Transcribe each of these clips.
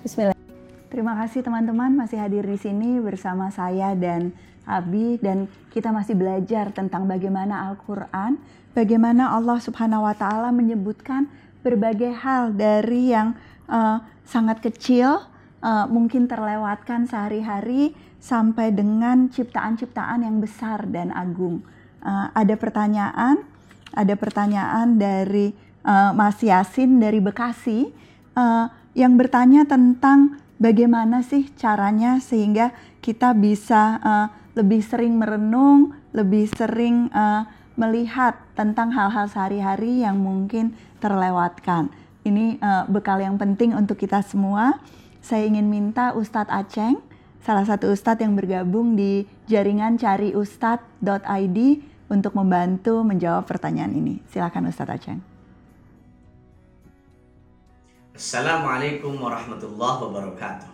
Bismillah. Terima kasih teman-teman masih hadir di sini bersama saya dan Abi dan kita masih belajar tentang bagaimana Al-Qur'an, bagaimana Allah Subhanahu wa taala menyebutkan berbagai hal dari yang uh, sangat kecil uh, mungkin terlewatkan sehari-hari sampai dengan ciptaan-ciptaan yang besar dan agung. Uh, ada pertanyaan, ada pertanyaan dari uh, Mas Yasin dari Bekasi uh, yang bertanya tentang bagaimana sih caranya sehingga kita bisa uh, lebih sering merenung, lebih sering uh, melihat tentang hal-hal sehari-hari yang mungkin terlewatkan. Ini uh, bekal yang penting untuk kita semua. Saya ingin minta Ustadz Aceng, salah satu Ustadz yang bergabung di jaringan cariustad.id untuk membantu menjawab pertanyaan ini. Silakan Ustadz Aceng. Assalamualaikum warahmatullahi wabarakatuh.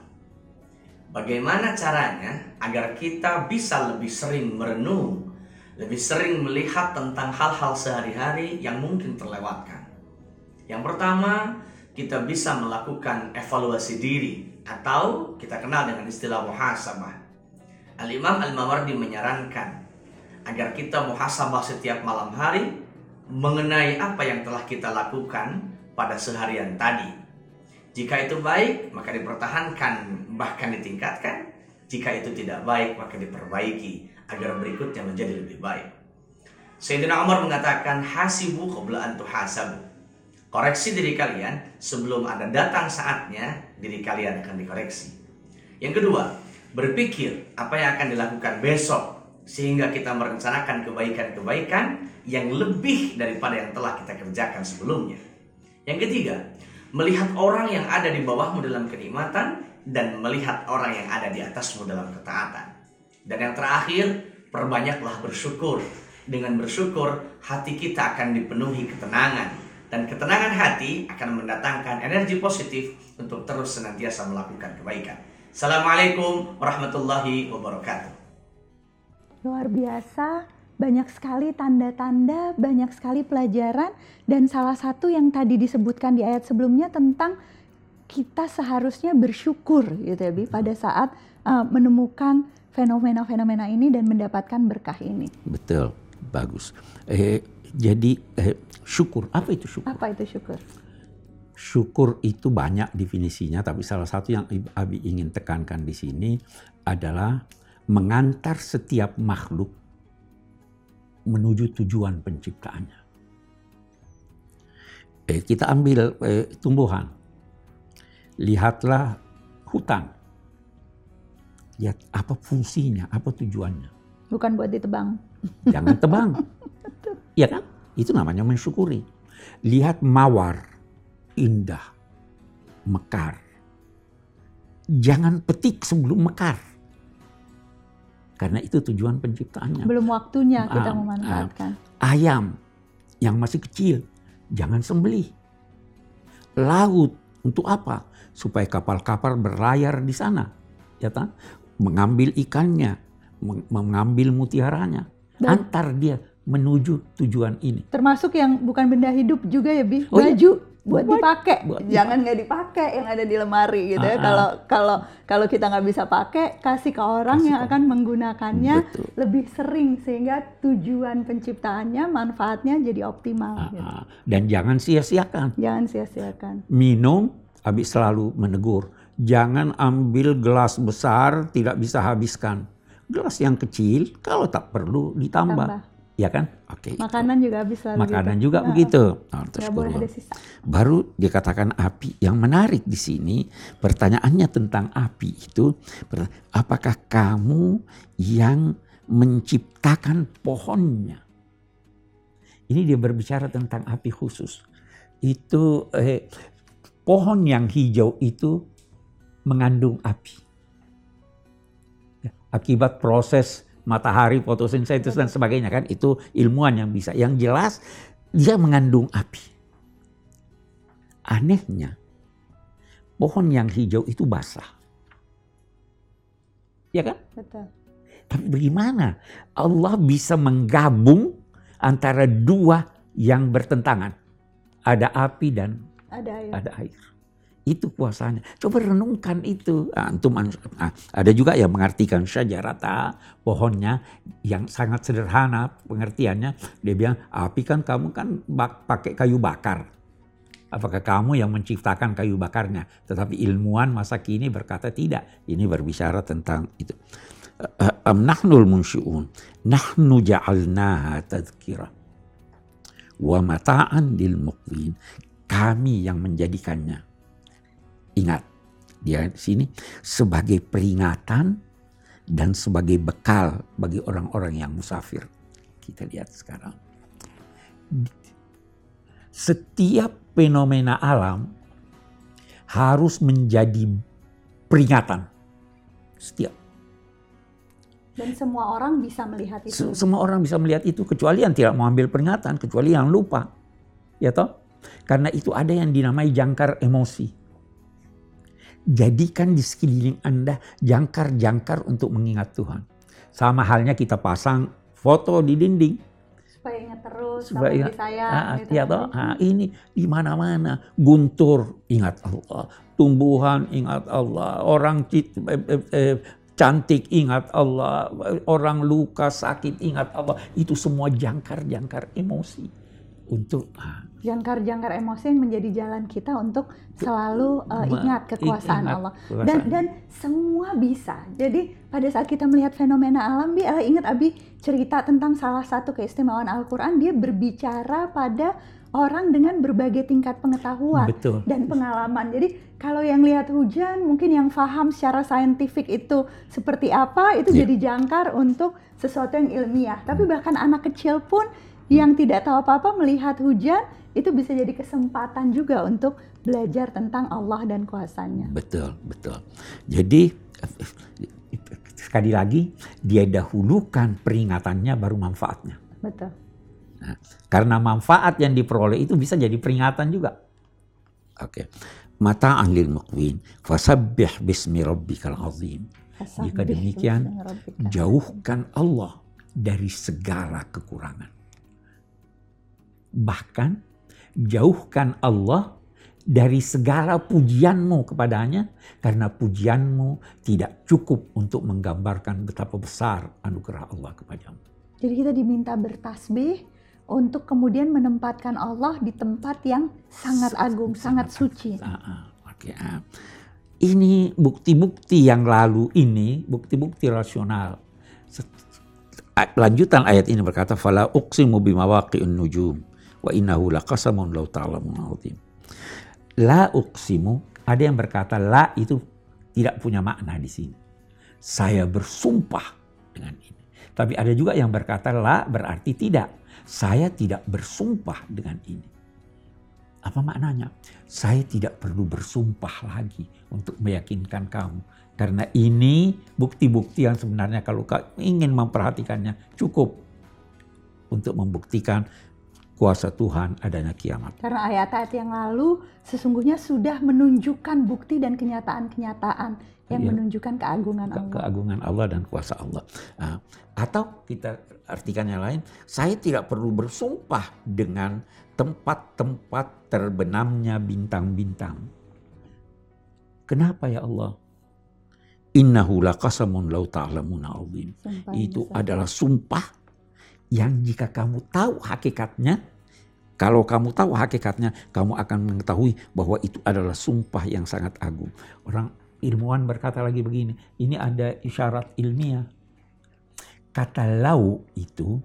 Bagaimana caranya agar kita bisa lebih sering merenung, lebih sering melihat tentang hal-hal sehari-hari yang mungkin terlewatkan? Yang pertama, kita bisa melakukan evaluasi diri atau kita kenal dengan istilah muhasabah. Al-Imam Al-Mawardi menyarankan agar kita muhasabah setiap malam hari mengenai apa yang telah kita lakukan pada seharian tadi jika itu baik, maka dipertahankan bahkan ditingkatkan. Jika itu tidak baik, maka diperbaiki agar berikutnya menjadi lebih baik. Sayyidina Umar mengatakan hasibu qabla an tuhasabu. Koreksi diri kalian sebelum ada datang saatnya diri kalian akan dikoreksi. Yang kedua, berpikir apa yang akan dilakukan besok sehingga kita merencanakan kebaikan-kebaikan yang lebih daripada yang telah kita kerjakan sebelumnya. Yang ketiga, melihat orang yang ada di bawahmu dalam kenikmatan dan melihat orang yang ada di atasmu dalam ketaatan. Dan yang terakhir, perbanyaklah bersyukur. Dengan bersyukur, hati kita akan dipenuhi ketenangan. Dan ketenangan hati akan mendatangkan energi positif untuk terus senantiasa melakukan kebaikan. Assalamualaikum warahmatullahi wabarakatuh. Luar biasa banyak sekali tanda-tanda, banyak sekali pelajaran dan salah satu yang tadi disebutkan di ayat sebelumnya tentang kita seharusnya bersyukur gitu ya Bi pada saat uh, menemukan fenomena-fenomena ini dan mendapatkan berkah ini. Betul, bagus. Eh, jadi eh, syukur, apa itu syukur? Apa itu syukur? Syukur itu banyak definisinya, tapi salah satu yang Abi ingin tekankan di sini adalah mengantar setiap makhluk menuju tujuan penciptaannya. Eh, kita ambil eh, tumbuhan. Lihatlah hutan. Lihat apa fungsinya, apa tujuannya. Bukan buat ditebang. Jangan tebang. Iya kan? Itu namanya mensyukuri. Lihat mawar, indah, mekar. Jangan petik sebelum mekar karena itu tujuan penciptaannya. Belum waktunya kita uh, memanfaatkan. Uh, ayam yang masih kecil jangan sembelih. Laut untuk apa? Supaya kapal-kapal berlayar di sana, ya kan? Mengambil ikannya, mengambil mutiaranya, Dan, antar dia menuju tujuan ini. Termasuk yang bukan benda hidup juga ya, Bi. Oh, iya. Baju. Iya buat dipakai. jangan nggak dipakai yang ada di lemari gitu ya. Kalau kalau kalau kita nggak bisa pakai kasih ke orang kasih yang akan menggunakannya Betul. lebih sering sehingga tujuan penciptaannya manfaatnya jadi optimal gitu. dan jangan sia-siakan. Jangan sia-siakan. Minum habis selalu menegur. Jangan ambil gelas besar tidak bisa habiskan. Gelas yang kecil kalau tak perlu ditambah. Tambah ya kan? Oke. Okay, Makanan itu. juga habis selalu Makanan gitu. juga nah, begitu. Oh, terus boleh ada sisa. Baru dikatakan api. Yang menarik di sini pertanyaannya tentang api itu, apakah kamu yang menciptakan pohonnya? Ini dia berbicara tentang api khusus. Itu eh, pohon yang hijau itu mengandung api. Akibat proses matahari, fotosintesis dan sebagainya kan itu ilmuwan yang bisa. Yang jelas dia mengandung api. Anehnya pohon yang hijau itu basah. Ya kan? Betul. Tapi bagaimana Allah bisa menggabung antara dua yang bertentangan? Ada api dan ada air. Ada air. Itu kuasanya. Coba renungkan itu. Ah, antum nah, ada juga yang mengartikan syajarata pohonnya yang sangat sederhana pengertiannya. Dia bilang api kan kamu kan pakai kayu bakar. Apakah kamu yang menciptakan kayu bakarnya? Tetapi ilmuwan masa kini berkata tidak. Ini berbicara tentang itu. Am nahnul munsyi'un. Nahnu ja'alnaha tadhkirah wa mata'an lil muqwin. Kami yang menjadikannya. Ingat, dia di sini sebagai peringatan dan sebagai bekal bagi orang-orang yang musafir. Kita lihat sekarang. Setiap fenomena alam harus menjadi peringatan. Setiap dan semua orang bisa melihat itu. Semua orang bisa melihat itu kecuali yang tidak mau ambil peringatan, kecuali yang lupa. Ya toh? Karena itu ada yang dinamai jangkar emosi. Jadikan di sekeliling Anda jangkar-jangkar untuk mengingat Tuhan. Sama halnya kita pasang foto di dinding. Supaya ingat terus, supaya ingat, saya. Ah, gitu. Ya toh? Ini di mana-mana. Guntur, ingat Allah. Tumbuhan, ingat Allah. Orang eh, eh, eh, cantik ingat Allah, orang luka sakit ingat Allah. Itu semua jangkar-jangkar emosi untuk jangkar-jangkar emosi yang menjadi jalan kita untuk selalu uh, ingat kekuasaan ingat Allah dan dan semua bisa. Jadi pada saat kita melihat fenomena alam, bi uh, ingat Abi cerita tentang salah satu keistimewaan Al-Qur'an dia berbicara pada orang dengan berbagai tingkat pengetahuan Betul. dan pengalaman. Jadi kalau yang lihat hujan, mungkin yang paham secara saintifik itu seperti apa, itu yeah. jadi jangkar untuk sesuatu yang ilmiah. Tapi hmm. bahkan anak kecil pun yang tidak tahu apa-apa melihat hujan, itu bisa jadi kesempatan juga untuk belajar tentang Allah dan kuasanya. Betul, betul. Jadi sekali lagi dia dahulukan peringatannya baru manfaatnya. Betul. Nah, karena manfaat yang diperoleh itu bisa jadi peringatan juga. Oke. Okay. Mata lil muqwin. Fasabbih bismi rabbikal azim. Jika demikian, jauhkan Allah dari segala kekurangan. Bahkan jauhkan Allah dari segala pujianmu kepadanya karena pujianmu tidak cukup untuk menggambarkan betapa besar anugerah Allah kepadamu. Jadi kita diminta bertasbih untuk kemudian menempatkan Allah di tempat yang sangat agung, sangat, sangat suci. Uh, uh, okay, uh. Ini bukti-bukti yang lalu ini, bukti-bukti rasional. Lanjutan ayat ini berkata, "Fala uqsimu bimawaqi'un nujum wa innahu laqasamun law ta'lamun azim." La uqsimu, ada yang berkata la itu tidak punya makna di sini. Saya bersumpah dengan ini. Tapi ada juga yang berkata la berarti tidak saya tidak bersumpah dengan ini. Apa maknanya? Saya tidak perlu bersumpah lagi untuk meyakinkan kamu. Karena ini bukti-bukti yang sebenarnya kalau kau ingin memperhatikannya cukup untuk membuktikan kuasa Tuhan adanya kiamat. Karena ayat-ayat yang lalu sesungguhnya sudah menunjukkan bukti dan kenyataan-kenyataan yang ya, menunjukkan keagungan Allah. Keagungan Allah dan kuasa Allah. Nah, atau kita artikan yang lain, saya tidak perlu bersumpah dengan tempat-tempat terbenamnya bintang-bintang. Kenapa ya Allah? Innahu laqasamun law ta'lamuna azim. Itu adalah sumpah yang jika kamu tahu hakikatnya, kalau kamu tahu hakikatnya, kamu akan mengetahui bahwa itu adalah sumpah yang sangat agung. Orang ilmuwan berkata lagi begini, ini ada isyarat ilmiah. Kata lau itu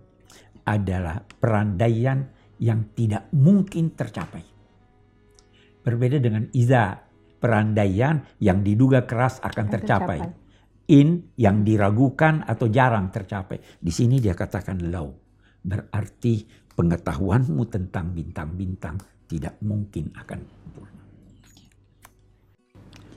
adalah perandaian yang tidak mungkin tercapai. Berbeda dengan iza, perandaian yang diduga keras akan tercapai. In yang diragukan atau jarang tercapai. Di sini dia katakan lau. Berarti pengetahuanmu tentang bintang-bintang tidak mungkin akan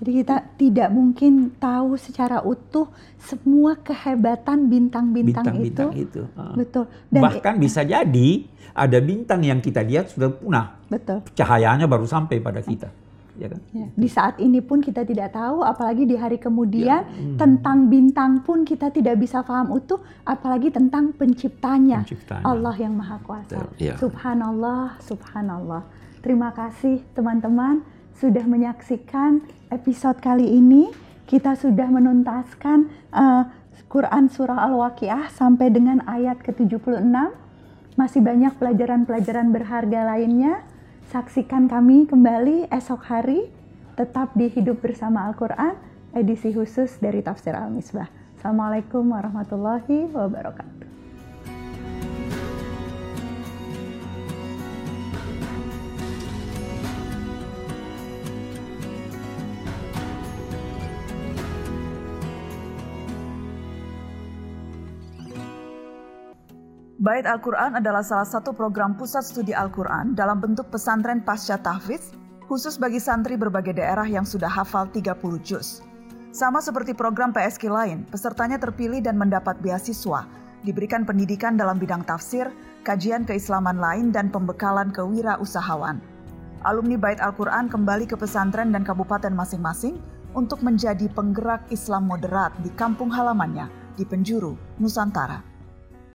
jadi kita tidak mungkin tahu secara utuh semua kehebatan bintang-bintang itu. itu. Uh. Betul. Dan Bahkan bisa jadi ada bintang yang kita lihat sudah punah. Betul. Cahayanya baru sampai pada kita. Ya kan? Ya. Di saat ini pun kita tidak tahu, apalagi di hari kemudian ya. hmm. tentang bintang pun kita tidak bisa paham utuh, apalagi tentang penciptanya, penciptanya. Allah yang maha kuasa. Ya. Subhanallah, Subhanallah. Terima kasih teman-teman sudah menyaksikan episode kali ini. Kita sudah menuntaskan uh, Quran Surah Al-Waqiah sampai dengan ayat ke-76. Masih banyak pelajaran-pelajaran berharga lainnya. Saksikan kami kembali esok hari. Tetap di Hidup Bersama Al-Quran, edisi khusus dari Tafsir Al-Misbah. Assalamualaikum warahmatullahi wabarakatuh. Bait Al-Quran adalah salah satu program pusat studi Al-Quran dalam bentuk pesantren pasca tahfiz khusus bagi santri berbagai daerah yang sudah hafal 30 juz. Sama seperti program PSK lain, pesertanya terpilih dan mendapat beasiswa, diberikan pendidikan dalam bidang tafsir, kajian keislaman lain, dan pembekalan kewirausahawan. Alumni Bait Al-Quran kembali ke pesantren dan kabupaten masing-masing untuk menjadi penggerak Islam moderat di kampung halamannya di penjuru Nusantara.